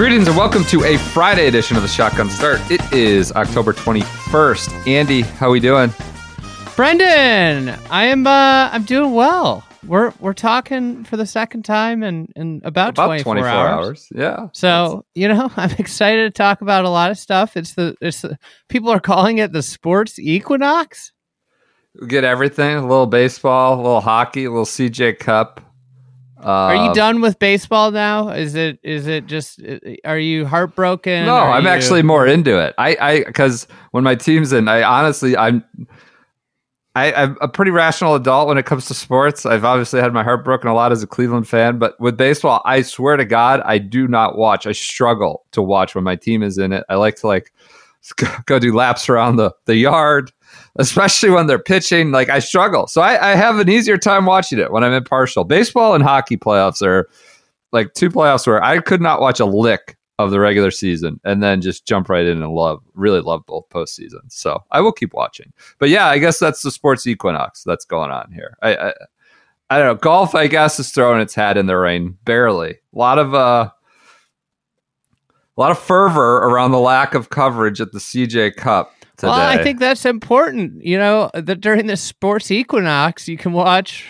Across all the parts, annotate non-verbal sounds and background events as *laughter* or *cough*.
Greetings and welcome to a Friday edition of the Shotgun Start. It is October 21st. Andy, how are we doing? Brendan, I am uh I'm doing well. We're we're talking for the second time in, in about, About 24, 24 hours. hours. Yeah. So, you know, *laughs* I'm excited to talk about a lot of stuff. It's the it's the, people are calling it the sports equinox. We get everything a little baseball, a little hockey, a little CJ Cup. Are you um, done with baseball now? Is it is it just are you heartbroken? No, I'm you- actually more into it. I, I, because when my team's in, I honestly, I'm, I, I'm a pretty rational adult when it comes to sports. I've obviously had my heart broken a lot as a Cleveland fan, but with baseball, I swear to God, I do not watch. I struggle to watch when my team is in it. I like to like go- *laughs* go do laps around the the yard, especially when they're pitching. Like I struggle, so I, I have an easier time watching it when I'm impartial. Baseball and hockey playoffs are like two playoffs where I could not watch a lick of the regular season and then just jump right in and love, really love both postseasons. So I will keep watching. But yeah, I guess that's the sports equinox that's going on here. I, I, I don't know. Golf, I guess, is throwing its hat in the rain barely. A lot of uh, a lot of fervor around the lack of coverage at the CJ Cup today. Well, I think that's important. You know, that during the sports equinox, you can watch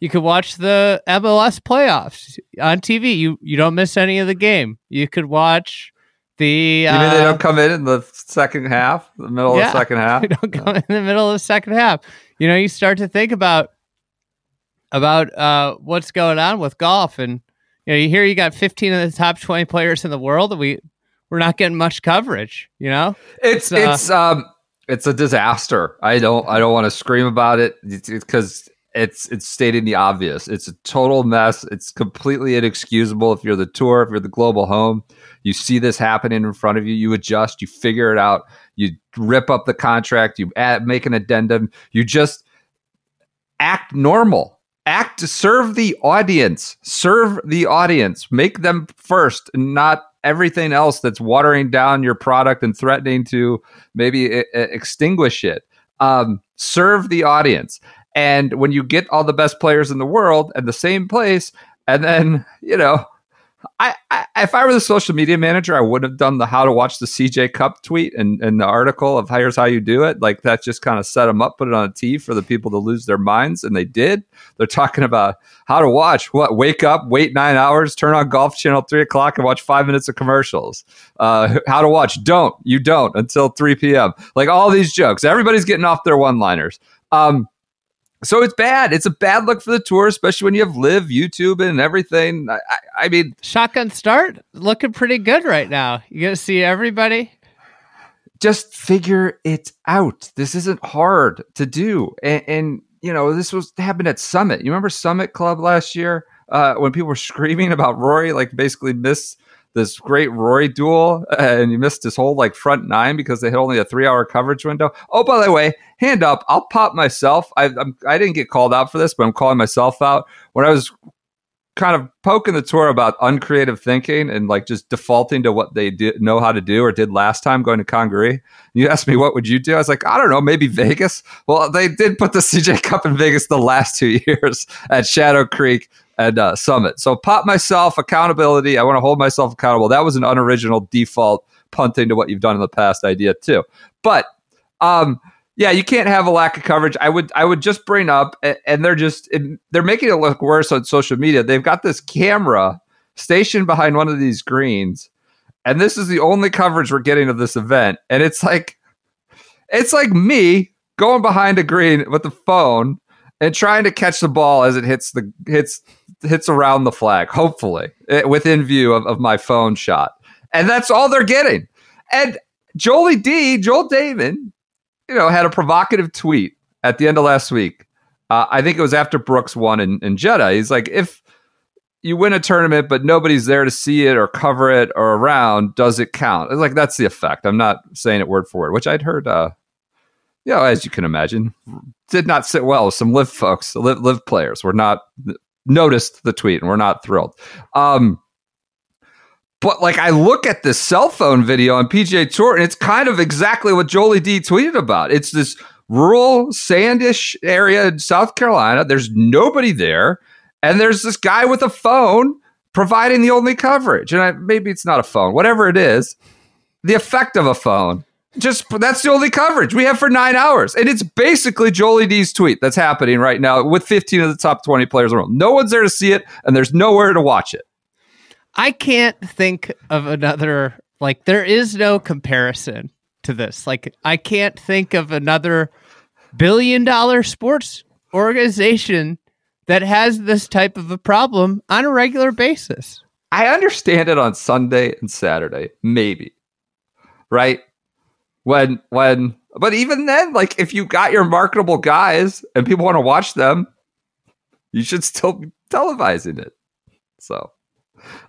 you can watch the MLS playoffs on TV. You you don't miss any of the game. You could watch the you mean they uh, don't come in in the second half, the middle Yeah. of the second half? *laughs* you don't go in the middle of the second half. You know, you start to think about about uh, what's going on with golf, and you know, you hear you got 15 of the top 20 players in the world, and we we're not getting much coverage. You know, It's It's, uh, it's um it's a disaster. I don't I don't want to scream about it because it's it's stating the obvious. It's a total mess. It's completely inexcusable if you're the tour, if you're the global home. You see this happening in front of you, you adjust, you figure it out, you rip up the contract, you add, make an addendum, you just act normal. Act to serve the audience. Serve the audience. Make them first, not everything else that's watering down your product and threatening to maybe e- extinguish it. Um, serve the audience. And when you get all the best players in the world at the same place, and then you know, I, I if I were the social media manager, I would have done the how to watch the CJ Cup tweet and, and the article of here's how you do it. Like that just kind of set them up, put it on a tee for the people to lose their minds, and they did. They're talking about how to watch. What? Wake up, wait nine hours, turn on Golf Channel three o'clock, and watch five minutes of commercials. Uh, *laughs* how to watch? Don't you don't until three p.m. Like all these jokes. Everybody's getting off their one-liners. Um, so it's bad. It's a bad look for the tour, especially when you have live YouTube and everything. I, I, I mean, shotgun start looking pretty good right now. You gonna see everybody. just figure it out. This isn't hard to do. And, and you know, this was happened at Summit. You remember Summit Club last year uh, when people were *laughs* screaming about Rory, like basically missed this great Rory duel, and you missed his whole like front nine because they had only a three-hour coverage window. Oh, by the way, hand up, I'll pop myself. I I'm, I didn't get called out for this, but I'm calling myself out when I was kind of poking the tour about uncreative thinking and like just defaulting to what they did know how to do or did last time going to Congaree. You asked me what would you do? I was like, I don't know, maybe Vegas. Well, they did put the *laughs* CJ Cup in Vegas the last two *laughs* years at Shadow Creek and uh, Summit. So pop myself accountability. I want to hold myself accountable. That was an unoriginal default punting to what you've done in the past idea too. But um yeah, you can't have a lack of coverage. I would I would just bring up, and they're just they're making it look worse on social media. They've got this camera stationed behind one of these greens, and this is the only coverage we're getting of this event. And it's like it's like me going behind a green with the phone and trying to catch the ball as it hits the hits hits around the flag, hopefully eh, within view of, of my phone shot. And that's all they're getting. And Jolie D, Joel Dahmen, you know, had a provocative tweet at the end of last week Uh, I think it was after Brooks won in, in Jeddah. He's like, if you win a tournament, but nobody's there to see it or cover it or around, does it count? It's like that's the effect. I'm not saying it word for word, which I'd heard. Uh, you know, as you can imagine, did not sit well with some LIV folks, LIV, LIV players. Were not noticed the tweet and we're not thrilled. Um, but like I look at this cell phone video on PGA Tour, and it's kind of exactly what Jolie D tweeted about. It's this rural sandish area in South Carolina. There's nobody there, and there's this guy with a phone providing the only coverage. And I, maybe it's not a phone, whatever it is, the effect of a phone. Just that's the only coverage we have for nine hours, and it's basically Jolie D's tweet that's happening right now with 15 of the top 20 players in the world. No one's there to see it, and there's nowhere to watch it. I can't think of another like there is no comparison to this. Like I can't think of another billion dollar sports organization that has this type of a problem on a regular basis. I understand it on Sunday and Saturday, maybe. Right? When when but even then, like if you got your marketable guys and people want to watch them, you should still be televising it. So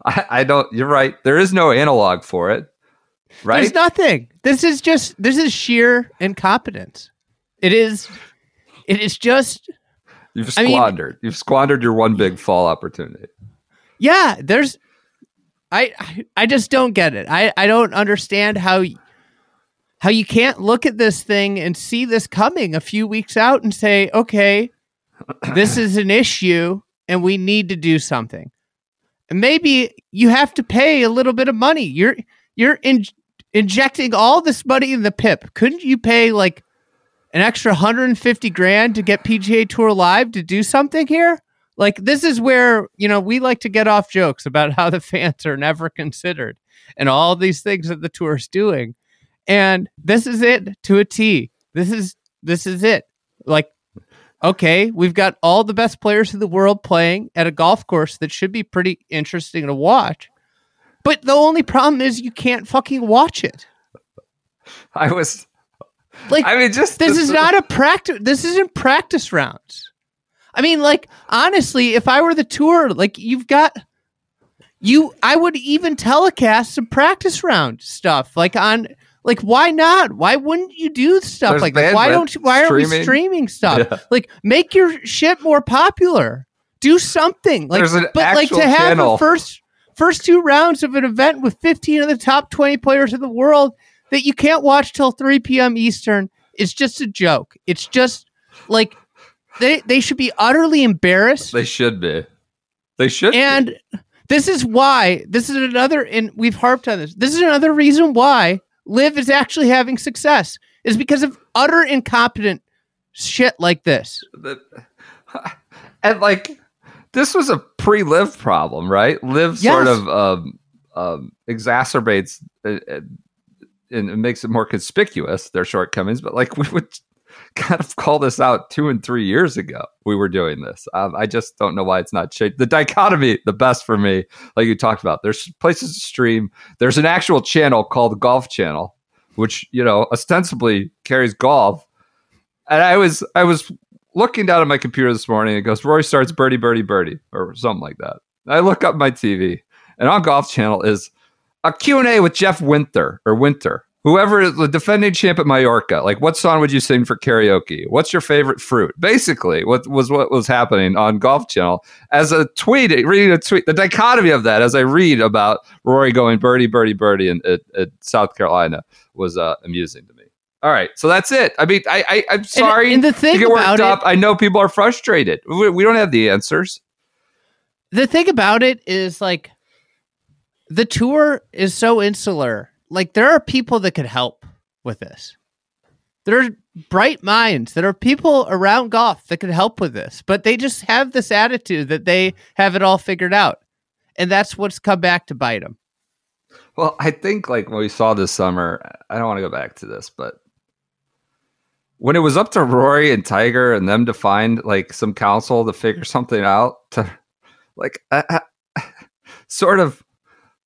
I, I don't you're right. There is no analog for it. Right? There's nothing. This is just this is sheer incompetence. It is it is just You've I mean- squandered. You've squandered your one big fall opportunity. yeah, there's I I- just don't get it. I I don't understand how how you can't look at this thing and see this coming a few weeks out and say, "Okay, this is an issue and we need to do something." And maybe you have to pay a little bit of money. You're you're in, injecting all this money in the PIP. Couldn't you pay like an extra 150 grand to get PGA Tour Live to do something here? Like this is where, you know, we like to get off jokes about how the fans are never considered and all these things that the tour is doing. And this is it to a T. This is this is it. Like okay, we've got all the best players in the world playing at a golf course that should be pretty interesting to watch. But the only problem is you can't fucking watch it. I was Like I mean just this is not a practice this isn't practice rounds i mean like honestly if i were the tour like you've got you i would even telecast some practice round stuff like on like why not why wouldn't you do stuff There's like that why don't you why aren't we streaming. stuff Yeah. like make your shit more popular do something like but like to have channel. a first first two rounds of an event with 15 of the top 20 players in the world that you can't watch till 3 p.m. Eastern is just a joke. It's just like they they should be utterly embarrassed. They should be. They should be. and this is why this is another and we've harped on this. This is another reason why LIV is actually having success is because of utter incompetent shit like this. *laughs* and like this was a pre-LIV problem, right? LIV sort of um, um, exacerbates uh, uh, and it makes it more conspicuous their shortcomings. But like *laughs* we would kind of call this out two and three years ago. We were doing this. Um, I just don't know why it's not changed. The dichotomy, the best for me, like you talked about. There's places to stream. There's an actual channel called Golf Channel, which you know ostensibly carries golf. And I was I was looking down at my computer this morning. It goes Rory starts birdie birdie birdie or something like that. I look up my TV, and on Golf Channel is a Q and A with Jeff Winther or Winter, whoever is the defending champ at Mallorca. Like, what song would you sing for karaoke? What's your favorite fruit? Basically, what was what was happening on Golf Channel as a tweet, reading a tweet. The dichotomy of that, as I read about Rory going birdie birdie birdie in at, at South Carolina, was uh, amusing to me. All right, so that's it. I mean, I, I I'm sorry and the to thing get worked about it- up. I know people are frustrated. We, we don't have the answers. the thing about it is like the tour is so insular. Like there are people that could help with this. There are bright minds. There are people around golf that could help with this, but they just have this attitude that they have it all figured out, and that's what's come back to bite them. Well, I think like what we saw this summer, I don't want to go back to this, but when it was up to Rory and Tiger and them to find like some counsel to figure something out, to like uh, *laughs* sort of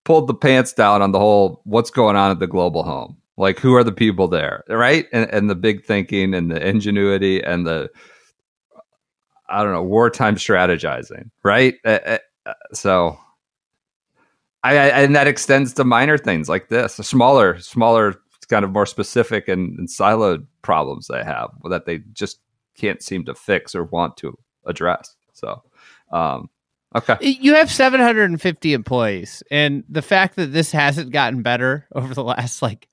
pulled the pants down on the whole what's going on at the global home. Like who are the people there, right? And and the big thinking and the ingenuity and the I don't know wartime strategizing, right? Uh, uh, so, I, I and that extends to minor things like this, smaller, smaller, kind of more specific and, and siloed problems they have that they just can't seem to fix or want to address. So, um, okay, You have 750 employees, and the fact that this hasn't gotten better over the last like,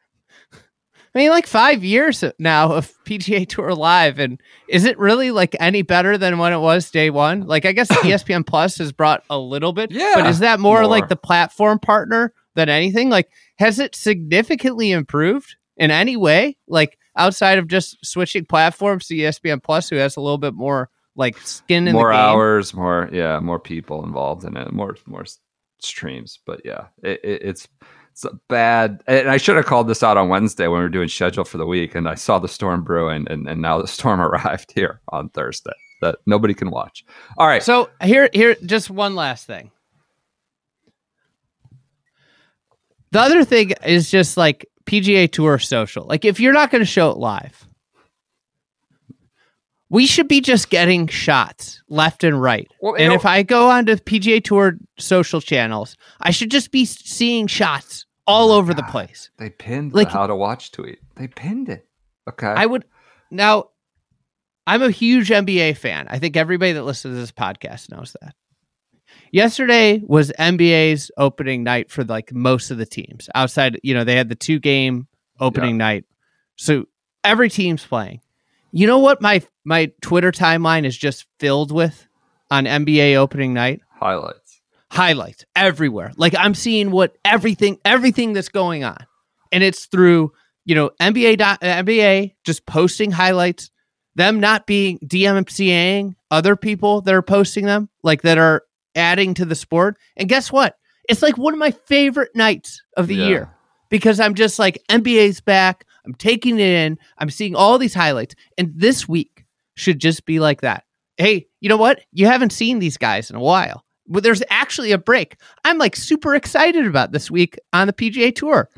I mean, like five years now of PGA Tour Live, and is it really like any better than when it was day one? Like, I guess *coughs* ESPN Plus has brought a little bit, Yeah, but is that more, more. like the platform partner than anything? Like, has it significantly improved in any way? Like outside of just switching platforms to ESPN Plus, who has a little bit more like skin in more the game? More hours, more yeah, more people involved in it, more more streams. But yeah, it, it, it's it's a bad. And I should have called this out on Wednesday when we were doing schedule for the week, and I saw the storm brewing, and, and now the *laughs* storm arrived here on Thursday that nobody can watch. All right, So here, here, just one last thing. The other thing is just like PGA Tour social. Like, if you're not going to show it live, we should be just getting shots left and right. Well, and know- if I go onto PGA Tour social channels, I should just be seeing shots oh all over the place. they pinned like- the how to watch tweet. They pinned it. Okay, I would now. I'm a huge NBA fan. I think everybody that listens to this podcast knows that. Yesterday was NBA's opening night for like most of the teams. Outside, you know, they had the two game opening night, so every team's playing. You know what my my Twitter timeline is just filled with on NBA opening night highlights. highlights everywhere. Like I'm seeing what everything everything that's going on, and it's through you know NBA dot, NBA just posting highlights, them not being DMCAing other people that are posting them, like that are adding to the sport. And guess what? It's like one of my favorite nights of the Yeah. year because I'm just like NBA's back. I'm taking it in. I'm seeing all these highlights, and this week should just be like that. Hey, you know what? You haven't seen these guys in a while. But there's actually a break. I'm like super excited about this week on the PGA Tour.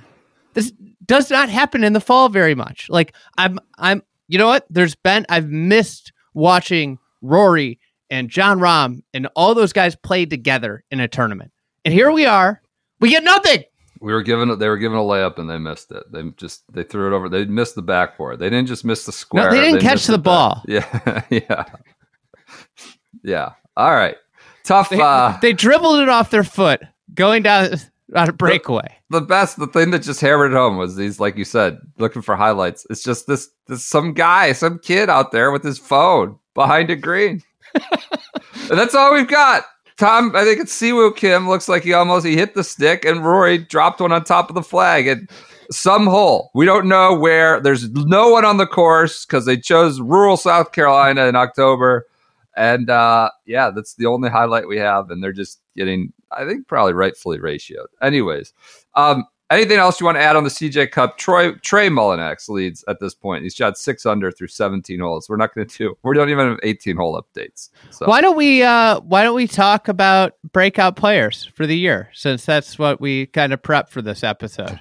This does not happen in the fall very much. Like I'm, I'm. You know what? There's been I've missed watching Rory and Jon Rahm and all those guys play together in a tournament. And here we are. We get nothing. We were given they were given a layup and they missed it. They just they threw it over. They missed the backboard. They didn't just miss the square. No, they didn't catch missed the back. ball. *laughs* Yeah, *laughs* yeah, yeah. All right, tough. They, uh, they dribbled it off their foot going down on a breakaway. the best, the thing that just hammered home was these, like you said, looking for highlights. It's just this, this some guy, some kid out there with his phone behind a green. *laughs* and that's all we've got. Tom, I think it's Siwoo Kim. Looks like he almost he hit the stick, and Rory dropped one on top of the flag and some hole. We don't know where. There's no one on the course because they chose rural South Carolina in October. And uh, yeah, that's the only highlight we have, and they're just getting, I think, probably rightfully ratioed. Anyways, um, anything else you want to add on the CJ Cup? Troy Trey Mullinax leads at this point. He's shot six under through 17 holes. We're not going to do. We don't even have 18 hole updates. So Why don't we uh why don't we talk about breakout players for the year since that's what we kind of prep for this episode.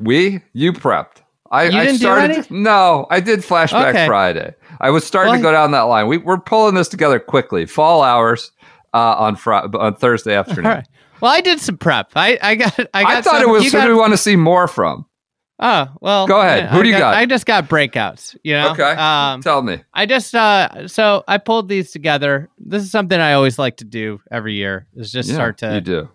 we you prepped. I, I started. no, I did flashback Okay. Friday. I was starting Well, to go down that line. We, we're pulling this together quickly. Fall hours uh, on Friday, on Thursday *laughs* afternoon. Right. Well, I did some prep. I I got I got I thought some- it was who got- do we want to see more from? Oh, well. Go ahead. yeah, Who I do you got? I just got breakouts, you know. Okay, Um tell me. I just uh so I pulled these together. This is something I always like to do every year. Is just Yeah, start you to do.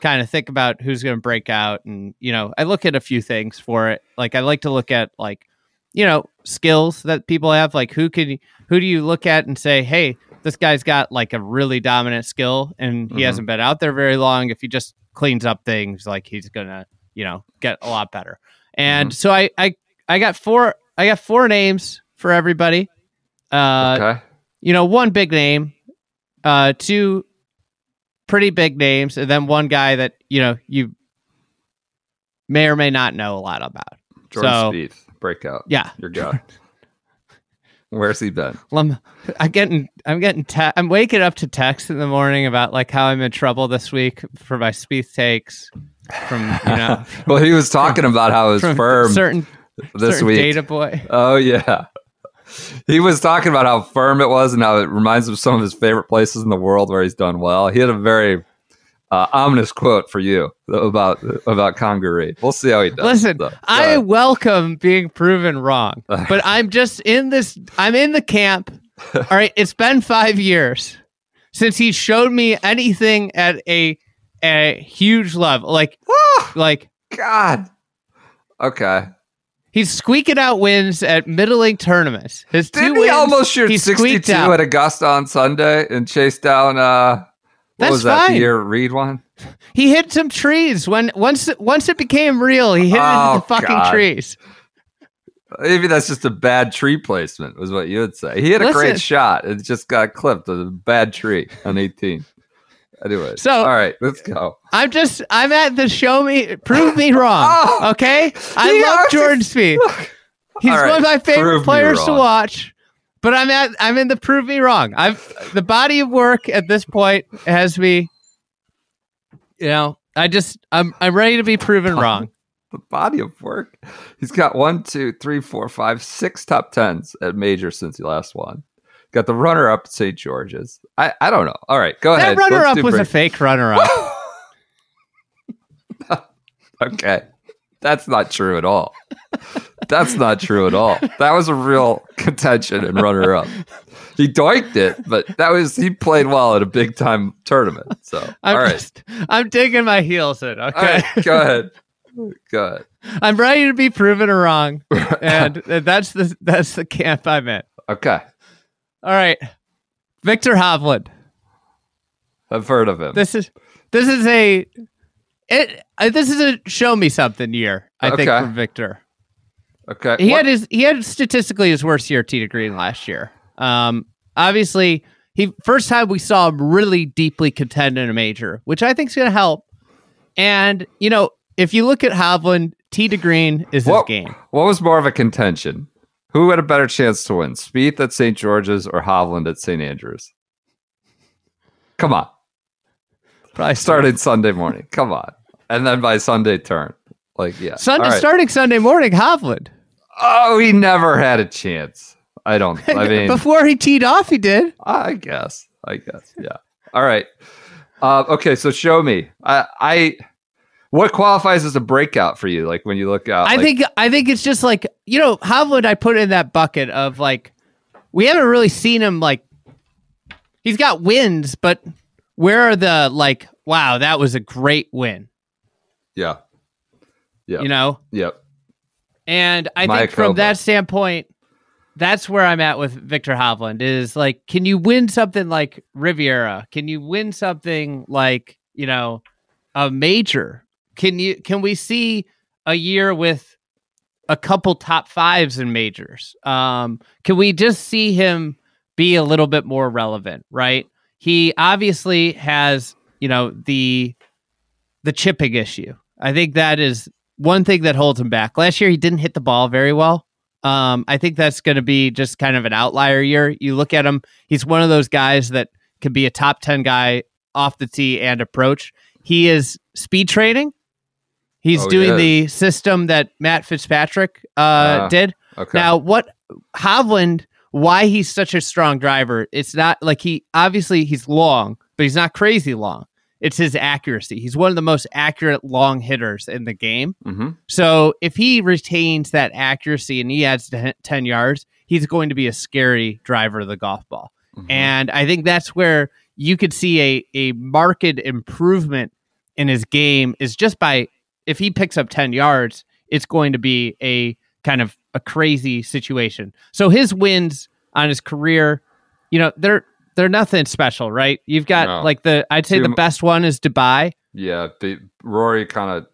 kind of think about who's going to break out and you know, I look at a few things for it. Like I like to look at like you know, skills that people have like who can who do you look at and say, "Hey, this guy's got like a really dominant skill and he Mhm. hasn't been out there very long. If he just cleans up things, like he's to, you know, get a lot better." And so I I I got four I got four names for everybody. Uh okay. you know, one big name, uh, two pretty big names, and then one guy that you know you may or may not know a lot about. Jordan so- Spieth breakout. Yeah, Your guy. *laughs* Where's he been? I'm, I'm getting, I'm getting, te- I'm waking up to text in the morning about like how I'm in trouble this week for my Spieth takes from you know *laughs* well, he was talking about how his from firm certain this certain week. data boy. Oh yeah. he was talking about how firm it was and how it reminds him of some of his favorite places in the world where he's done well. He had a very uh, ominous quote for you about about Congaree. We'll see how he does. Listen. Go I welcome being proven wrong, *laughs* but I'm just in this. I'm in the camp. *laughs* All right, it's been five years since he showed me anything at a a huge level. Like, like God. Okay. he's squeaking out wins at middling tournaments. His 2 Didn't he wins, almost shoot he 62 at Augusta on Sunday and chase down uh what That's was that fine. the year Reed won? He hit some trees when once once it became real. He hit Oh, into the fucking God. trees. Maybe that's just a bad tree placement, was what you would say. He had a Listen. great shot. It just got clipped with a bad tree on 18. Anyway, So- all right, let's go. I'm just I'm at the show me prove me wrong. *laughs* Oh, okay, I love Jordan Spieth. *laughs* He's right, one of my favorite players to watch. But I'm at I'm in the prove me wrong. I've the body of work at this point has me. You know, I just I'm I'm ready to be proven *laughs* wrong. The body of work. He's got one, two, three, four, five, six top tens at major since he last won. Got the runner up at St. George's. I, I don't know. All right, go ahead. That runner Let's up was a fake runner up. *laughs* Okay. That's not true at all. That's not true at all. That was a real contention and runner up. He doinked it, but that was he played well at a big time tournament. So I'm all right. just I'm digging my heels in. Okay, right, go ahead. Go ahead. I'm ready to be proven wrong, *laughs* and that's the that's the camp I'm in. Okay. All right, Viktor Hovland. I've heard of him. This is this is a it. Uh, this is a show me something year. I think Okay. from Viktor. okay. He had his he had statistically his worst year at Tee to Green last year. Um, obviously, he first time we saw him really deeply contend in a major, which I think is going to help. And you know, if you look at Hovland, to Green is his what, game. what was more of a contention? Who had a better chance to win? Spieth at St. George's or Hovland at St. Andrews? Come on. Probably Started Sunday morning. Come on. And then by Sunday turn. Like, yeah. Sunday right. starting Sunday morning. Hovland Oh, he never had a chance. I don't. I *laughs* mean, before he teed off, he did. I guess. I guess. Yeah. All right. Uh, okay. So show me. I. I. What qualifies as a breakout for you? Like when you look out. I like- think I think it's just like you know Hovland. I put in that bucket of like we haven't really seen him like he's got wins, but where are the like wow that was a great win, Yeah. Yeah. you know? Yep. And I think from that standpoint, that's where I'm at with Viktor Hovland. Is like, can you win something like Riviera? Can you win something like you know a major? Can you can we see a year with a couple top fives in majors? Um, can we just see him be a little bit more relevant? Right? He obviously has you know the the chipping issue. I think that is one thing that holds him back. Last year, he didn't hit the ball very well. Um, I think that's going to be just kind of an outlier year. You look at him; he's one of those guys that could be a top ten guy off the tee and approach. He is speed training. He's Oh, doing is. the system that Matt Fitzpatrick uh, Ah, did. Okay. Now, what Hovland? Why he's such a strong driver? It's not like he obviously he's long, but he's not crazy long. It's his accuracy. He's one of the most accurate long hitters in the game. hmm So if he retains that accuracy and he adds to 10 yards, he's going to be a scary driver of the golf ball. Mm-hmm. And I think that's where you could see a, a marked improvement in his game is just by if he picks up 10 yards, it's going to be a kind of a crazy situation. So his wins on his career, you know, they're they're nothing special, right? You've got No. like the I'd say Too the best one is Dubai. Yeah. The, Rory kind of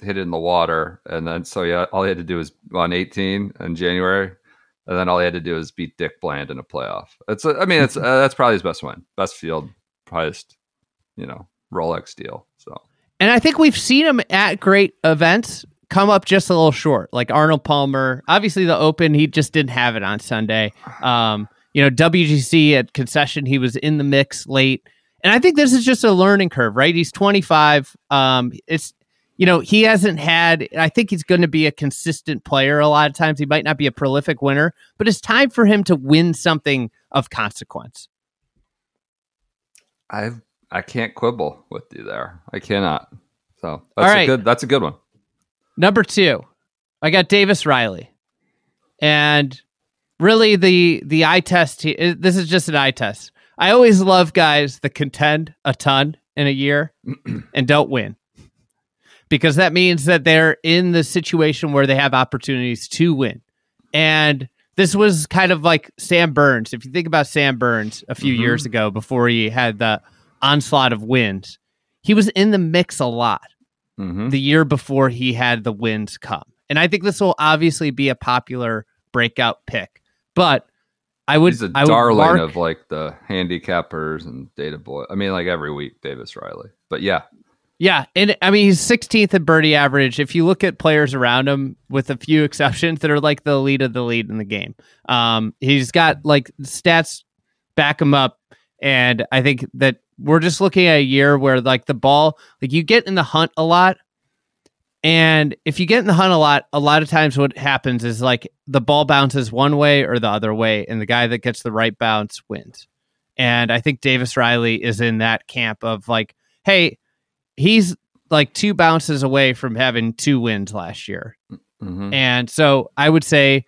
hit it in the water, and then so yeah, all he had to do was on 18 in January, and then all he had to do was beat Dick Bland in a playoff. It's. I mean, it's *laughs* uh, that's probably his best win, best field, highest, you know, Rolex deal. So And I think we've seen him at great events come up just a little short, like Arnold Palmer. Obviously, the Open, he just didn't have it on Sunday. Um, you know, WGC at concession, he was in the mix late. And I think this is just a learning curve, right? He's 25. Um, it's you know, he hasn't had, I think he's going to be a consistent player a lot of times. He might not be a prolific winner, but it's time for him to win something of consequence. I I can't quibble with you there. I cannot. So that's right. a good that's a good one. Number two, I got Davis Riley, and really the the eye test. he- This is just an eye test. I always love guys that contend a ton in a year *clears throat* and don't win, because that means that they're in the situation where they have opportunities to win. And this was kind of like Sam Burns. If you think about Sam Burns a few Mhm. years ago, before he had the onslaught of wins, he was in the mix a lot hmm the year before he had the wins come. And I think this will obviously be a popular breakout pick. But I would He's a I darling mark- of like the handicappers and data boy. I mean, like every week, Davis Riley. But yeah, Yeah, and I mean he's 16th in birdie average. If you look at players around him, with a few exceptions, that are like the lead of the lead in the game. Um, he's got like stats back him up, and I think that we're just looking at a year where like the ball, like you get in the hunt a lot, and if you get in the hunt a lot, a lot of times what happens is like the ball bounces one way or the other way, and the guy that gets the right bounce wins. And I think Davis Riley is in that camp of like, hey, he's like two bounces away from having two wins last year. hmm And so I would say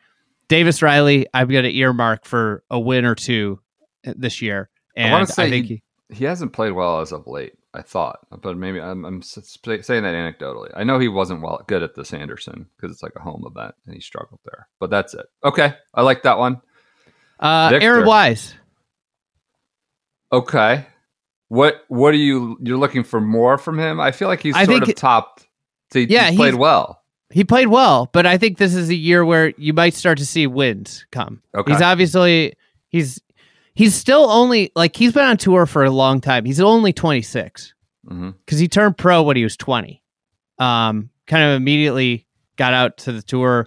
Davis Riley, I've got an earmark for a win or two this year. And I, say think he- he, he hasn't played well as of late. I thought, but maybe I'm, I'm saying that anecdotally. I know he wasn't well good at the Sanderson because it's like a home event and he struggled there. But that's it. Okay, I like that one. uh, Victor. Aaron Wise. Okay, what what are you you're looking for more from him? I feel like he's I sort of topped. He, Yeah, he's played well. He played well, but I think this is a year where you might start to see wins come. Okay. He's obviously he's he's still only like he's been on tour for a long time. He's only 26. hmm because he turned pro when he was 20. Um, kind of immediately got out to the tour,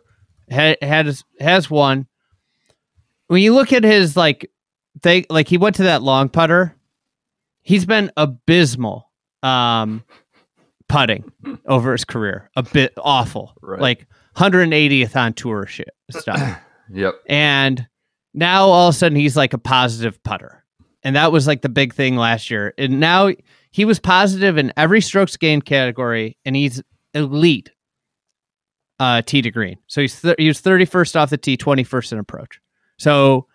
had, had has won. When you look at his like, they like he went to that long putter. He's been abysmal, um, putting *laughs* over his career. A bit awful, Right. like 180th on tour shit stuff. *coughs* Yep. And now all of a sudden he's like a positive putter. And that was like the big thing last year. And now he was positive in every strokes gained category and he's elite uh tee to green. So he's th- he was 31st off the tee, 21st in approach. So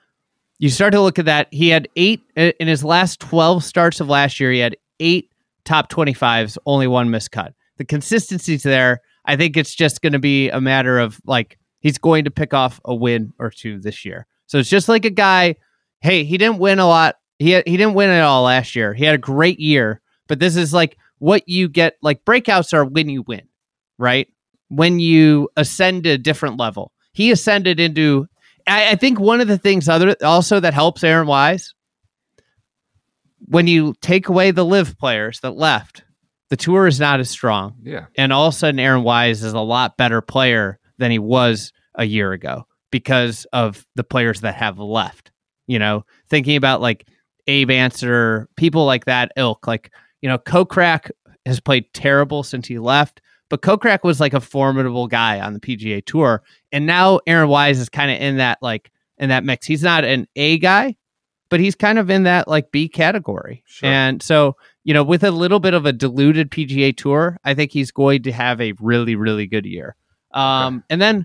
you start to look at that. He had 8 in his last 12 starts of last year, he had 8 top 25s, only one miscut. The consistency's there. I think it's just going to be a matter of like he's going to pick off a win or two this year. So it's just like a guy. Hey, he didn't win a lot. He had, he didn't win it all last year. He had a great year, but this is like what you get. Like breakouts are when you win, right? When you ascend to a different level. He ascended into. I, I think one of the things other also that helps Aaron Wise when you take away the LIV players that left, the tour is not as strong Yeah. and all of a sudden Aaron Wise is a lot better player than he was a year ago because of the players that have left. You know, thinking about like Abe Ancer, people like that ilk, like you know, Kokrak has played terrible since he left, but Kokrak was like a formidable guy on the PGA Tour, and now Aaron Wise is kind of in that like in that mix. He's not an A guy, but he's kind of in that like B category, Sure. and so you know, with a little bit of a diluted PGA Tour, I think he's going to have a really, really good year. Um, And then,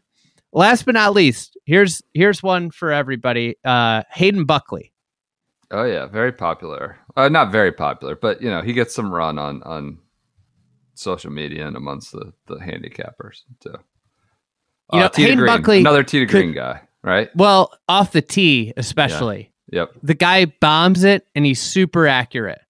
last but not least, here's here's one for everybody: uh, Hayden Buckley. Oh yeah, very popular. Uh, not very popular, but you know he gets some run on on social media and amongst the the handicappers too. You know, Hayden Green, Buckley another to could- green guy, right? Well, off the tee, especially. Yep. the guy bombs it and he's super accurate.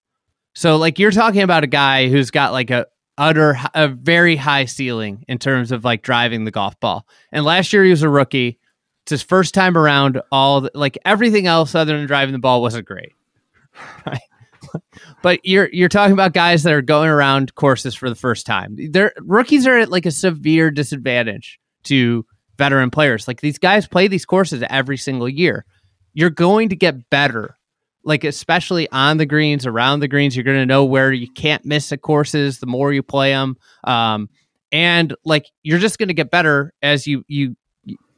So like you're talking about a guy who's got like a utter a very high ceiling in terms of like driving the golf ball. And last year he was a rookie. It's his first time around. All the, like everything else other than driving the ball wasn't great. *laughs* But you're you're talking about guys that are going around courses for the first time. They're rookies are at like a severe disadvantage to veteran players. Like these guys play these courses every single year. You're going to get better like especially on the greens, around the greens, you're going to know where you can't miss the courses the more you play them. Um, and like you're just going to get better as you you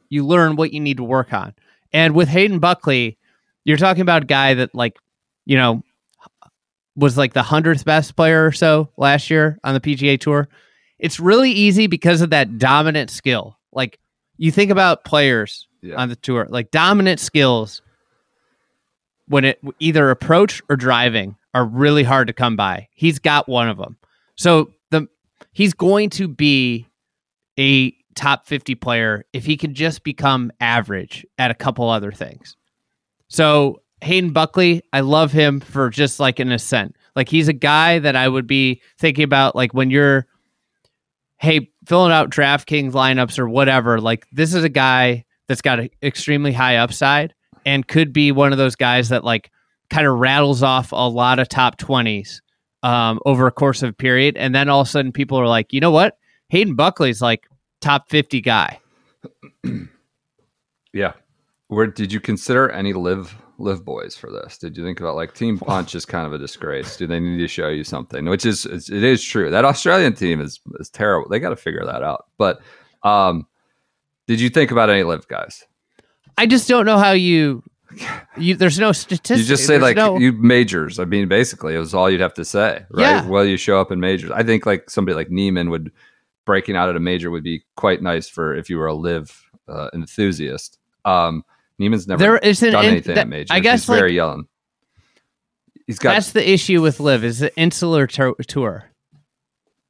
you learn what you need to work on. And with Hayden Buckley, you're talking about a guy that like you know was like the hundredth best player or so last year on the PGA Tour. It's really easy because of that dominant skill. Like you think about players Yeah. on the tour, like dominant skills when it either approach or driving are really hard to come by. He's got one of them. So the he's going to be a top 50 player if he can just become average at a couple other things. So Hayden Buckley, I love him for just like an ascent. Like he's a guy that I would be thinking about like when you're hey, filling out DraftKings lineups or whatever, like this is a guy that's got an extremely high upside and could be one of those guys that like kind of rattles off a lot of top 20s um, over a course of a period. And then all of a sudden people are like, you know what? Hayden Buckley's like top 50 guy. *clears throat* Yeah. Where did you consider any LIV LIV boys for this? Did you think about like Team Punch is kind of a disgrace? Do they need to show you something? Which is it is true. That Australian team is is terrible. They got to figure that out. But um, did you think about any LIV guys? I just don't know how you, you there's no statistics. You just say There's like no- you majors. I mean, basically, it was all you'd have to say, right? Yeah. Well, you show up in majors. I think like somebody like Niemann would breaking out at a major would be quite nice for if you were a LIV uh, enthusiast. Um, Niemann's never There is an done in- anything that- at majors. I guess, he's very like- young. He's got That's the issue with LIV is the insular tour- tour.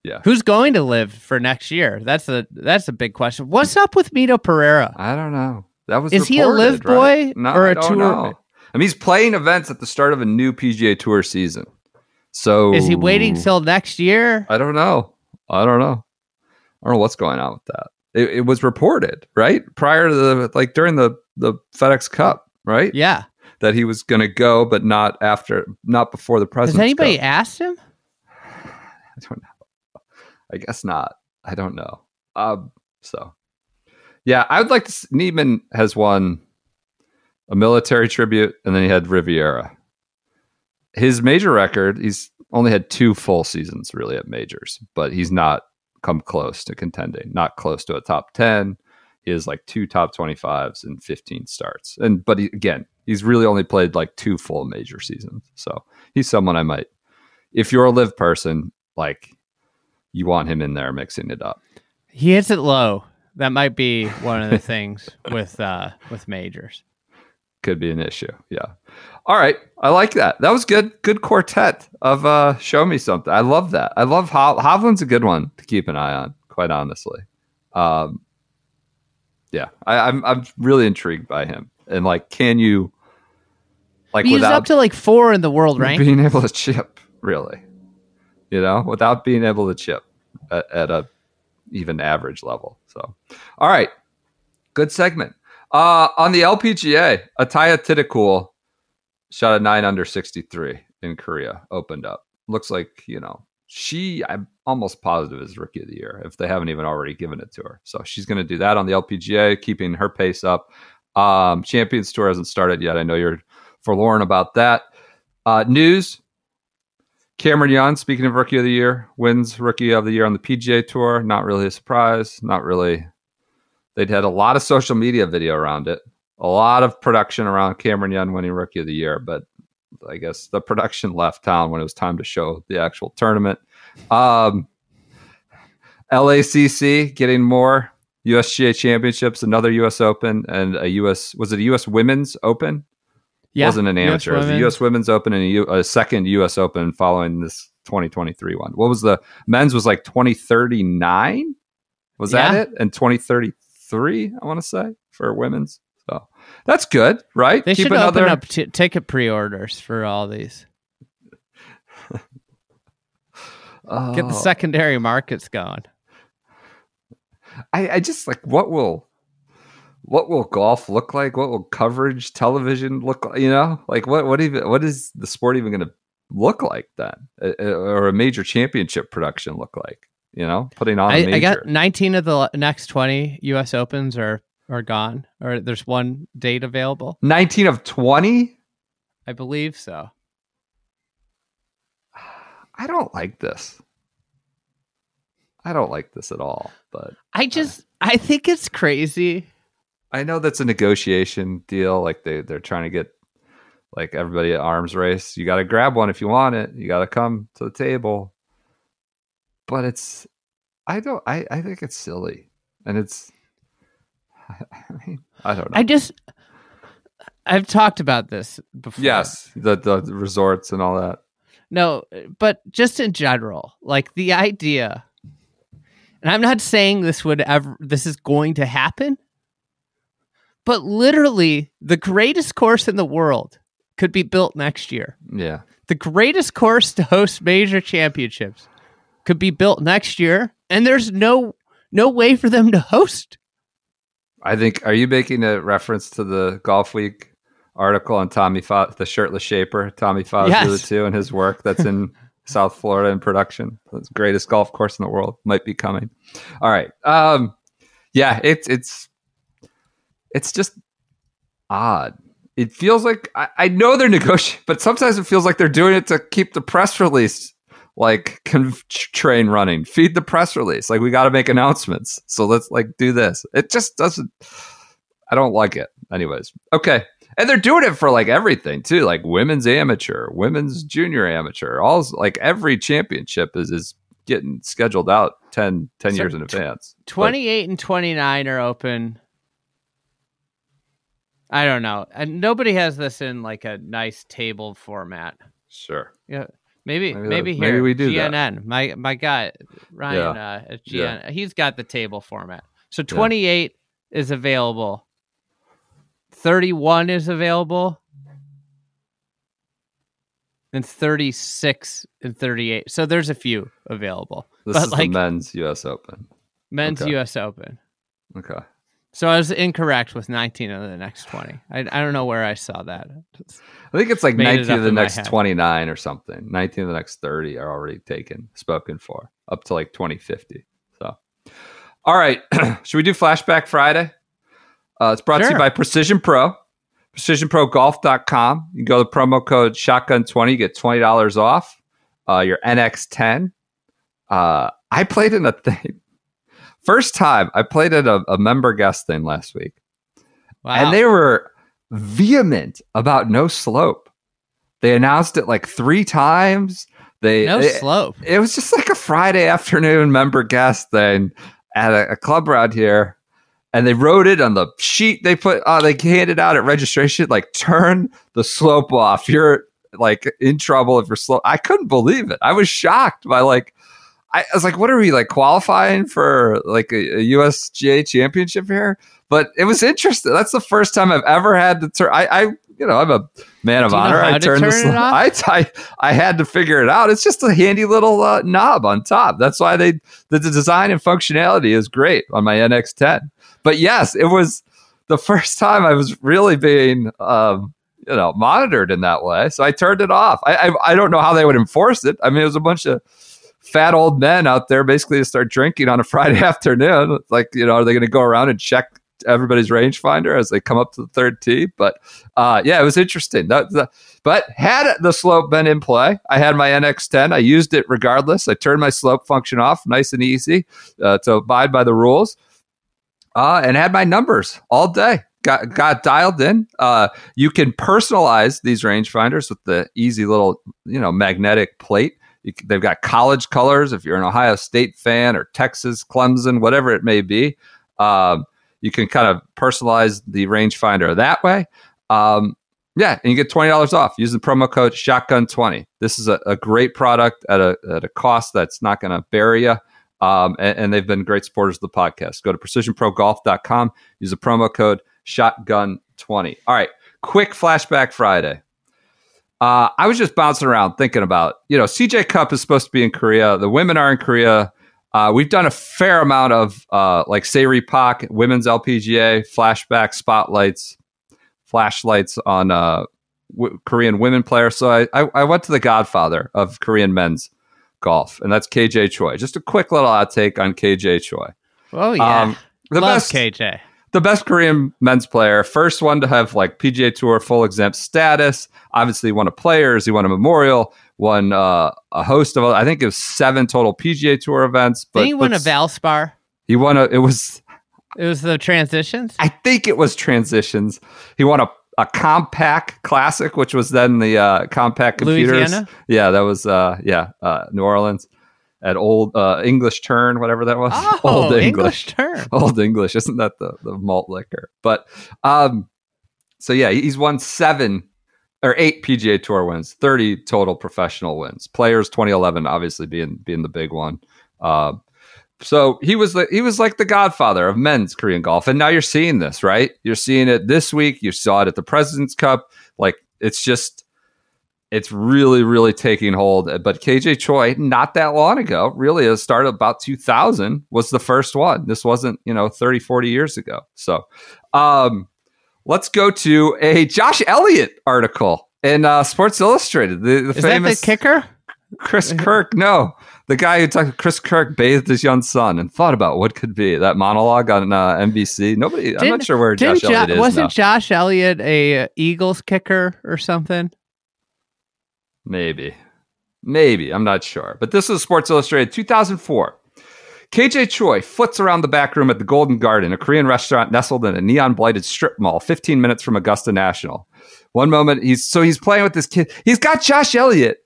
Yeah. Who's going to live for next year? That's a that's a big question. What's up with Mito Pereira? I don't know. That was Is he a LIV right? boy No, or I a tour- know. I mean, he's playing events at the start of a new PGA Tour season. So Is he waiting till next year? I don't know. I don't know. I don't know what's going on with that. It, it was reported, right? Prior to the like during the the FedEx Cup, right? Yeah. That he was going to go, but not after, not before the president. Has anybody asked him? *sighs* I don't know. I guess not. I don't know. Um, so, yeah, I would like to. s- Niemann has won a military tribute, and then he had Riviera. His major record, he's only had two full seasons really at majors, but he's not come close to contending. Not close to a top ten. He has like two top twenty fives and fifteen starts, and but he, again, he's really only played like two full major seasons. So he's someone I might, if you're a LIV person, like you want him in there mixing it up. He hits it low. That might be one of the things with uh with majors. Could be an issue. Yeah. All right. I like that. That was good. Good quartet of uh show me something. I love that. I love Ho- Hovland's a good one to keep an eye on, quite honestly. Um yeah. I, I'm I'm really intrigued by him. And like can you like He's without up to like four in the world rank. being able to chip, really. You know, without being able to chip at, at a even average level. So, all right, good segment. Uh, on the LPGA, Atthaya Thitikul shot a nine under sixty three in Korea. Opened up. Looks like you know she. I'm almost positive is rookie of the year if they haven't even already given it to her. So she's going to do that on the LPGA, keeping her pace up. Um, Champions Tour hasn't started yet. I know you're forlorn about that. Uh, news Cameron Young, speaking of rookie of the year, wins rookie of the year on the PGA Tour. Not really a surprise. Not really. They'd had a lot of social media video around it, a lot of production around Cameron Young winning rookie of the year, but I guess the production left town when it was time to show the actual tournament. Um, LACC getting more USGA championships, another US Open, and a US was it a US Women's Open? Yeah, wasn't an US amateur. It was women. U.S. Women's Open and a, U, a second U.S. Open following this 2023 one. What was the men's was like 2039? Was that it? And 2033, I want to say for women's. So that's good, right? They Keep should another. open up t- ticket pre-orders for all these. Get the *laughs* Oh, secondary markets going. I, I just like what will what will golf look like? What will coverage television look like? You know, like what what even what is the sport even going to look like then, Uh, uh, or a major championship production look like? You know, putting on a I, major. I got 19 of the next 20 U.S. Opens are are gone, or there's one date available. 19 of 20 I believe so. I don't like this. I don't like this at all, but I just I think it's crazy. I know that's a negotiation deal. Like they they're trying to get like everybody at arms race. You got to grab one if you want it. You got to come to the table. But it's I don't I I think it's silly, and it's *laughs* I mean I don't know. I just I've talked about this before. yes, the the resorts and all that. No, but just in general, like the idea, and I'm not saying this would ever, this is going to happen, but literally the greatest course in the world could be built next year. Yeah, The greatest course to host major championships could be built next year, and there's no no way for them to host. I think. Are you making a reference to the Golf Week article on Tommy, Fa- the shirtless shaper, Tommy Fazio Yes. too, and his work that's in *laughs* South Florida in production? The greatest golf course in the world might be coming. All right. Um, yeah, it's it's it's just odd. It feels like I, I know they're *laughs* negotiating, but sometimes it feels like they're doing it to keep the press release like con- train running. Feed the press release. Like we got to make announcements. So let's like do this. It just doesn't. I don't like it. Anyways, okay. And they're doing it for like everything too, like women's amateur, women's junior amateur. All like every championship is is getting scheduled out 10, 10 So years in advance. But- 28 and 29 are open. I don't know. And nobody has this in like a nice table format. sure. Yeah. Maybe Maybe maybe, here maybe we do that. GNN. My my guy Ryan uh, at Yeah. GNN. He's got the table format. So 28 is available. 31 is available. And 36 and 38. So there's a few available. This But, is like- the men's US Open. Men's Okay. US Open. Okay. So I was incorrect with 19 of the next 20. I, I don't know where I saw that. I think it's like Made it 19 of the next 29 or something. 19 of the next 30 are already taken, spoken for, up to like 2050. So, all right. *clears throat* Should we do Flashback Friday? Uh, it's brought to you by Precision Pro, precisionprogolf.com. You go to promo code shotgun20, you get $20 off uh, your NX10. Uh, I played in a *laughs* thing. First time I played at a, a member guest thing last week Wow. and they were vehement about no slope. They announced it like three times. They no it, slope. it was just like a Friday afternoon member guest thing at a, a club around here, and they wrote it on the sheet they put. Uh, they handed out at registration, like turn the slope off. You're like in trouble if you're slow. I couldn't believe it. I was shocked by like. I was like, "What are we like qualifying for like a, a USGA championship here?" But it was interesting. That's the first time I've ever had to turn. I, I you know, I'm a man of Do you know honor. I turned turn it sl- off? *laughs* I, I I had to figure it out. It's just a handy little uh, knob on top. That's why they the, the design and functionality is great on my NX10. But yes, it was the first time I was really being um, you know monitored in that way. So I turned it off. I, I I don't know how they would enforce it. I mean, it was a bunch of fat old men out there basically to start drinking on a *laughs* Friday afternoon. Like, you know, are they going to go around and check everybody's rangefinder as they come up to the third tee? But uh, yeah, it was interesting. That, the, but had the slope been in play, I had my NX10. I used it regardless. I turned my slope function off, nice and easy uh, to abide by the rules, uh, and had my numbers all day. Got got dialed in. Uh, you can personalize these rangefinders with the easy little, you know, magnetic plate. You, they've got college colors. If you're an Ohio State fan or Texas, Clemson, whatever it may be, um, you can kind of personalize the rangefinder that way. Um, yeah, and you get twenty dollars off. Use the promo code Shotgun twenty. This is a, a great product at a at a cost that's not going to bury you. Um, and, and they've been great supporters of the podcast. Go to precisionprogolf.com. Use the promo code Shotgun twenty. All right, quick flashback Friday. Uh, I was just bouncing around thinking about, you know, CJ Cup is supposed to be in Korea. The women are in Korea. Uh, we've done a fair amount of uh, like Se Ri Pak, women's LPGA, flashback spotlights, flashlights on uh, w- Korean women players. So I, I, I went to the godfather of Korean men's golf, and that's KJ Choi. Just a quick little outtake on KJ Choi. Oh, yeah. Um, the Love best, KJ. The best Korean men's player, first one to have like PGA Tour full exempt status. Obviously, won a Players, he won a Memorial, won uh, a host of I think it was seven total PGA Tour events. But Did he won a Valspar? He won a. It was It was the transitions. I think it was transitions. He won a, a Compaq classic, which was then the uh, Compaq computers. Louisiana? Yeah, that was uh, yeah, uh, New Orleans at old uh, English turn, whatever that was. *laughs* Oh, old English turn. *laughs* Old English, isn't that the, the malt liquor? But um, so yeah, he's won seven or eight PGA Tour wins, thirty total professional wins. Players 2011, obviously being being the big one. Uh, so he was the, he was like the godfather of men's Korean golf, and now you're seeing this, right? You're seeing it this week. You saw it at the President's Cup. Like it's just it's really really taking hold. But KJ Choi, not that long ago, really it started about 2000 was the first one. This wasn't you know 30 40 years ago. So um, let's go to a Josh Elliott article in uh, Sports Illustrated. The, the Is famous that the kicker? Chris *laughs* Kirk, no. The guy who talked Chris Kirk bathed his young son and thought about what could be that monologue on uh, NBC. Nobody, I'm not sure where Didn't Josh Elliott Jo- is wasn't now. Josh Elliott a Eagles kicker or something? Maybe, maybe I'm not sure. But this is Sports Illustrated, 2004. KJ Choi foots around the back room at the Golden Garden, a Korean restaurant nestled in a neon blighted strip mall, 15 minutes from Augusta National. One moment, he's so he's playing with this kid. He's got Josh Elliott.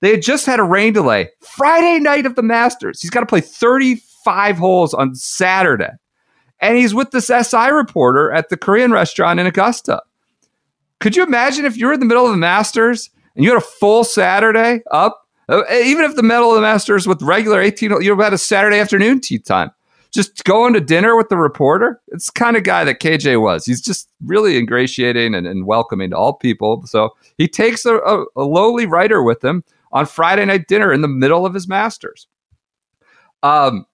They had just had a rain delay. Friday night of the Masters. He's got to play 35 holes on Saturday. And he's with this SI reporter at the Korean restaurant in Augusta. Could you imagine if you were in the middle of the Masters and you had a full Saturday up? Uh, Even if the middle of the Masters with regular 18, hole- you had a Saturday afternoon tee time. Just going to dinner with the reporter. It's the kind of guy that KJ was. He's just really ingratiating and, and welcoming to all people. So he takes a, a, a lowly writer with him on Friday night dinner in the middle of his Masters. Um,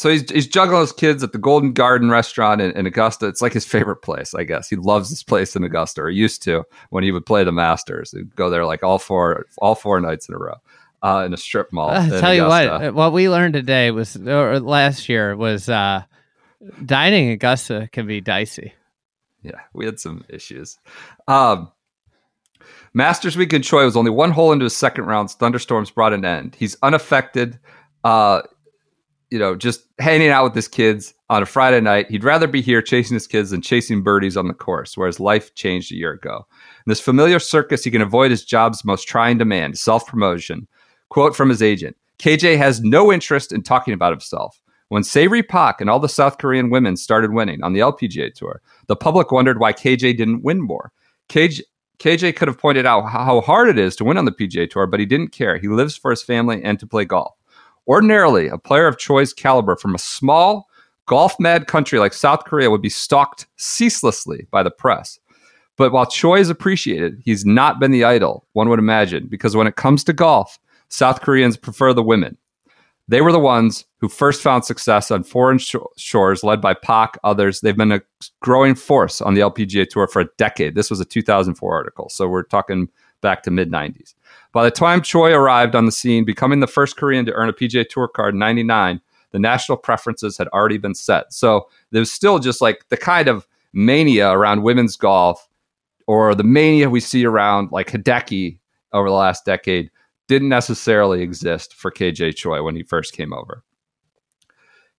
so he's, he's juggling his kids at the Golden Garden restaurant in, in Augusta. It's like his favorite place, I guess. He loves this place in Augusta, or used to when he would play the Masters. He'd go there like all four all four nights in a row uh, in a strip mall. I'll in tell you what, uh, what we learned today was, or last year was, uh, dining in Augusta can be dicey. Yeah, we had some issues. Um, Masters Week in Choi was only one hole into his second round. Thunderstorms brought an end. He's unaffected, uh, you know, just hanging out with his kids on a Friday night. He'd rather be here chasing his kids than chasing birdies on the course, where his life changed a year ago. In this familiar circus, he can avoid his job's most trying demand self promotion. Quote from his agent KJ has no interest in talking about himself. When Se Ri Pak and all the South Korean women started winning on the LPGA Tour, the public wondered why KJ didn't win more. KJ, KJ could have pointed out how hard it is to win on the PGA Tour, but he didn't care. He lives for his family and to play golf. Ordinarily, a player of Choi's caliber from a small, golf mad country like South Korea would be stalked ceaselessly by the press. But while Choi is appreciated, he's not been the idol, one would imagine, because when it comes to golf, South Koreans prefer the women. They were the ones who first found success on foreign sh- shores, led by Pak, others. They've been a growing force on the LPGA Tour for a decade. This was a 2004 article, so we're talking back to mid 90s. By the time Choi arrived on the scene, becoming the first Korean to earn a PGA Tour card in 99, the national preferences had already been set. So there was still just like the kind of mania around women's golf or the mania we see around like Hideki over the last decade didn't necessarily exist for KJ Choi when he first came over.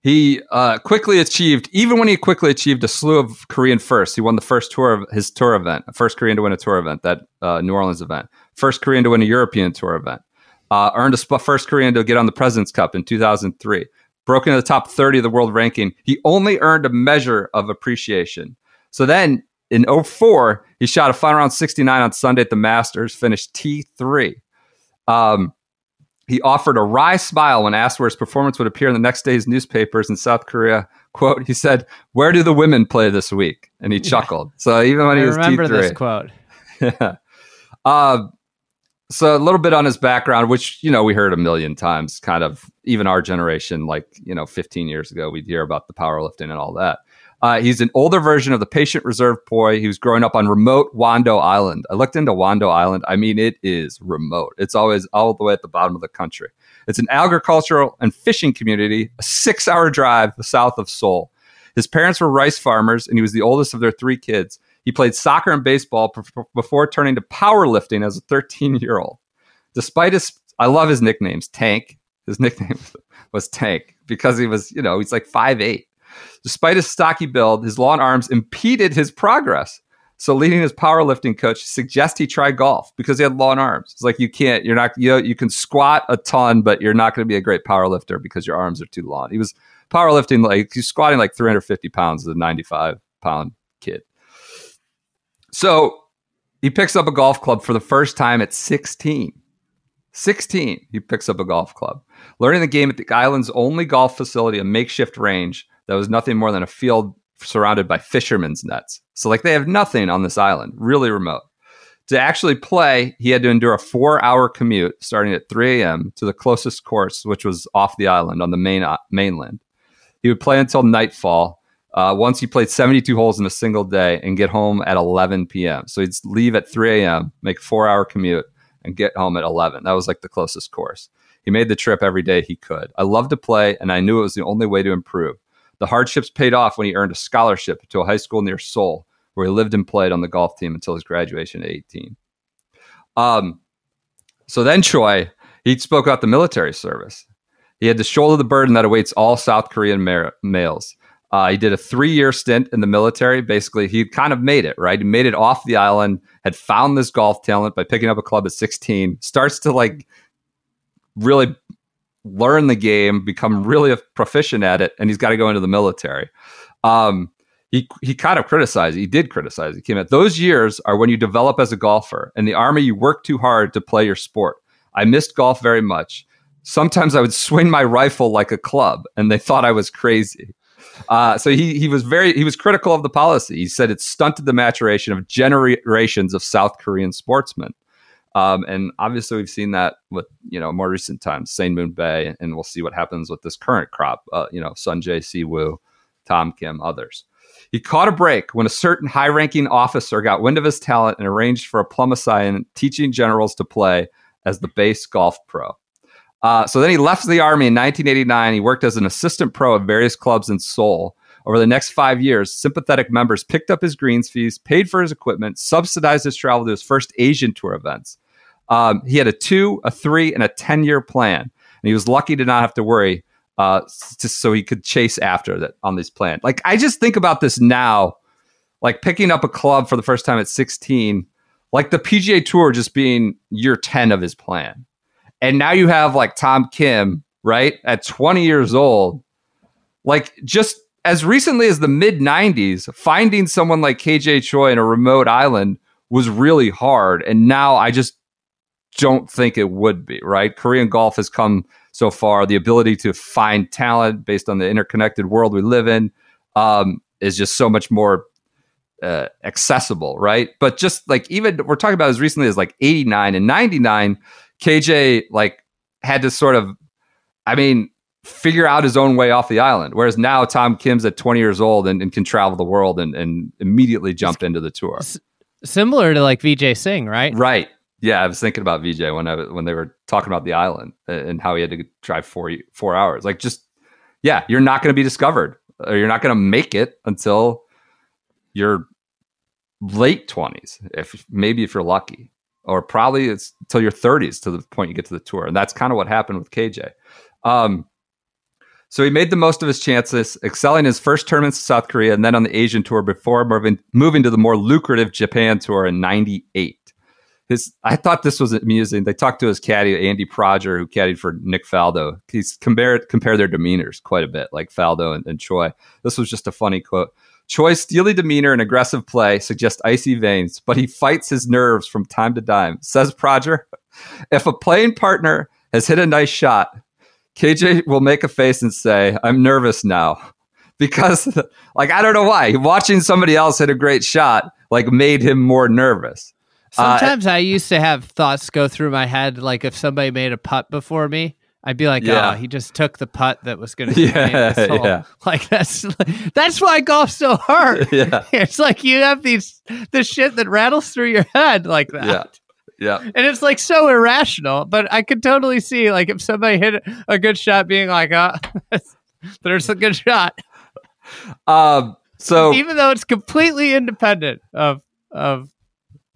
He uh, quickly achieved, even when he quickly achieved a slew of Korean firsts. He won the first tour of his tour event, first Korean to win a tour event, that uh, New Orleans event, first Korean to win a European tour event, uh, earned a sp- first Korean to get on the President's Cup in 2003, broke into the top 30 of the world ranking. He only earned a measure of appreciation. So then in 04, he shot a final round 69 on Sunday at the Masters, finished T3. Um, he offered a wry smile when asked where his performance would appear in the next day's newspapers in South Korea. Quote, he said, Where do the women play this week? And he chuckled. So even when I he was remember T3. this quote. *laughs* Yeah. Uh, so a little bit on his background, which, you know, we heard a million times, kind of even our generation, like, you know, 15 years ago, we'd hear about the powerlifting and all that. Uh, he's an older version of the patient reserve boy. He was growing up on remote Wando Island. I looked into Wando Island. I mean, it is remote. It's always all the way at the bottom of the country. It's an agricultural and fishing community, a six hour drive south of Seoul. His parents were rice farmers, and he was the oldest of their three kids. He played soccer and baseball p- p- before turning to powerlifting as a 13 year old. Despite his, I love his nicknames. Tank. His *laughs* nickname was Tank because he was, you know, he's like 5'8. Despite his stocky build, his long arms impeded his progress. So, leading his powerlifting coach suggests he try golf because he had long arms. It's like you can't, you're not, you know, you can squat a ton, but you're not going to be a great powerlifter because your arms are too long. He was powerlifting like he's squatting like 350 pounds as a 95 pound kid. So he picks up a golf club for the first time at 16. 16, he picks up a golf club. Learning the game at the island's only golf facility, a makeshift range that was nothing more than a field surrounded by fishermen's nets. So, like, they have nothing on this island, really remote. To actually play, he had to endure a four hour commute starting at 3 a.m. to the closest course, which was off the island on the main uh, mainland. He would play until nightfall. Uh, once he played 72 holes in a single day and get home at 11 p.m. So he'd leave at 3 a.m., make four hour commute, and get home at 11. That was like the closest course. He made the trip every day he could. I loved to play, and I knew it was the only way to improve. The hardships paid off when he earned a scholarship to a high school near Seoul, where he lived and played on the golf team until his graduation at 18. Um, so then Choi, he spoke about the military service. He had to shoulder the burden that awaits all South Korean ma- males. Uh, he did a three year stint in the military. Basically, he kind of made it, right? He made it off the island, had found this golf talent by picking up a club at 16, starts to like really learn the game, become really proficient at it, and he's got to go into the military. Um, he, he kind of criticized. He did criticize. He came at those years are when you develop as a golfer. In the army, you work too hard to play your sport. I missed golf very much. Sometimes I would swing my rifle like a club, and they thought I was crazy. Uh, so he he was very he was critical of the policy. He said it stunted the maturation of generations of South Korean sportsmen. Um, and obviously, we've seen that with you know more recent times, Sang Moon Bae, and we'll see what happens with this current crop. Uh, you know, Sungjae, Si Woo, Tom Kim, others. He caught a break when a certain high-ranking officer got wind of his talent and arranged for a plumasian teaching generals to play as the base golf pro. Uh, so then he left the army in 1989. He worked as an assistant pro at various clubs in Seoul. Over the next five years, sympathetic members picked up his greens fees, paid for his equipment, subsidized his travel to his first Asian tour events. Um, he had a two, a three, and a 10 year plan. And he was lucky to not have to worry uh, just so he could chase after that on this plan. Like, I just think about this now, like picking up a club for the first time at 16, like the PGA Tour just being year 10 of his plan. And now you have like Tom Kim, right, at 20 years old, like just as recently as the mid 90s, finding someone like KJ Choi in a remote island was really hard. And now I just don't think it would be, right? Korean golf has come so far. The ability to find talent based on the interconnected world we live in um, is just so much more uh, accessible, right? But just like even we're talking about as recently as like 89 and 99, KJ like had to sort of, I mean, figure out his own way off the island. Whereas now Tom Kim's at 20 years old and, and can travel the world and, and immediately jump it's, into the tour. S- similar to like Vijay Singh, right? Right. Yeah, I was thinking about Vijay when I when they were talking about the island and how he had to drive four four hours. Like, just yeah, you're not going to be discovered, or you're not going to make it until you're late twenties, if maybe if you're lucky, or probably it's until your thirties to the point you get to the tour, and that's kind of what happened with KJ. Um, so he made the most of his chances, excelling his first tournaments in South Korea and then on the Asian tour before moving, moving to the more lucrative Japan tour in '98 his I thought this was amusing. They talked to his caddy Andy Prodger, who caddied for Nick Faldo. He's compared compare their demeanors quite a bit, like Faldo and, and Choi. This was just a funny quote. Choi's steely demeanor and aggressive play suggest icy veins, but he fights his nerves from time to time. Says Prodger, if a playing partner has hit a nice shot, KJ will make a face and say, "I'm nervous now." *laughs* Because, like, I don't know why. Watching somebody else hit a great shot, like, made him more nervous. Uh, Sometimes uh, I used to have thoughts go through my head, like if somebody made a putt before me, I'd be like, yeah. "Oh, he just took the putt that was going *laughs* to yeah, *laughs* yeah. Like that's that's why golf's so hard. yeah, it's like you have these the shit that rattles through your head like that. Yeah. And it's like so irrational, but I could totally see like if somebody hit a good shot being like, oh, *laughs* there's a good shot. um, so even though it's completely independent of of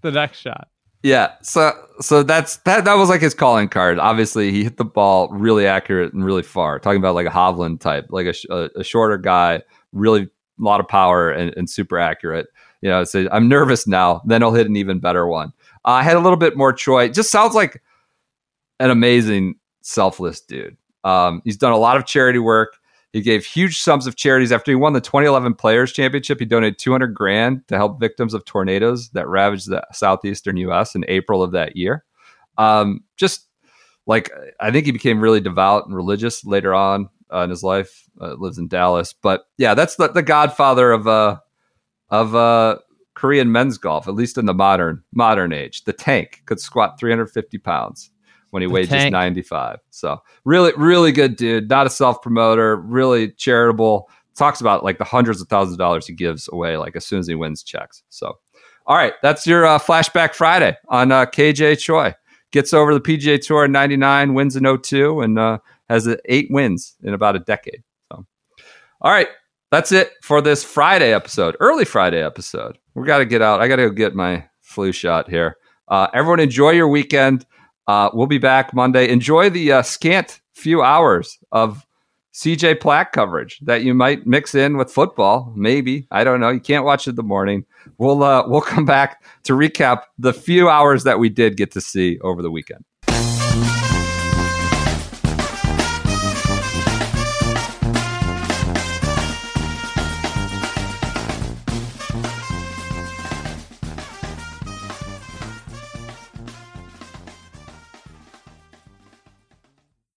the next shot. Yeah, so so that's that. That was like his calling card. Obviously, he hit the ball really accurate and really far. Talking about like a Hovland type, like a, a, a shorter guy, really a lot of power and, and super accurate. You know, so I'm nervous now. Then I'll hit an even better one. Uh, I had a little bit more Choi. Just sounds like an amazing, selfless dude. Um, he's done a lot of charity work. He gave huge sums of charities after he won the 2011 Players Championship. He donated 200 grand to help victims of tornadoes that ravaged the southeastern U.S. in April of that year. Um, just like I think he became really devout and religious later on uh, in his life. Uh, lives in Dallas, but yeah, that's the, the godfather of uh, of uh, Korean men's golf, at least in the modern modern age. The tank could squat 350 pounds when he The weighed just 95. So really, really good dude. Not a self promoter, really charitable. Talks about like the hundreds of thousands of dollars he gives away, like as soon as he wins checks. So, all right, that's your uh, flashback Friday on uh, KJ Choi. Gets over the PGA Tour in 99, wins in 02, and uh, has uh, eight wins in about a decade. So, all right, that's it for this Friday episode, early Friday episode. We got to get out. I got to go get my flu shot here. Uh, everyone, enjoy your weekend. Uh, we'll be back Monday. Enjoy the uh, scant few hours of CJ Plaque coverage that you might mix in with football. Maybe I don't know. You can't watch it in the morning. We'll uh, we'll come back to recap the few hours that we did get to see over the weekend.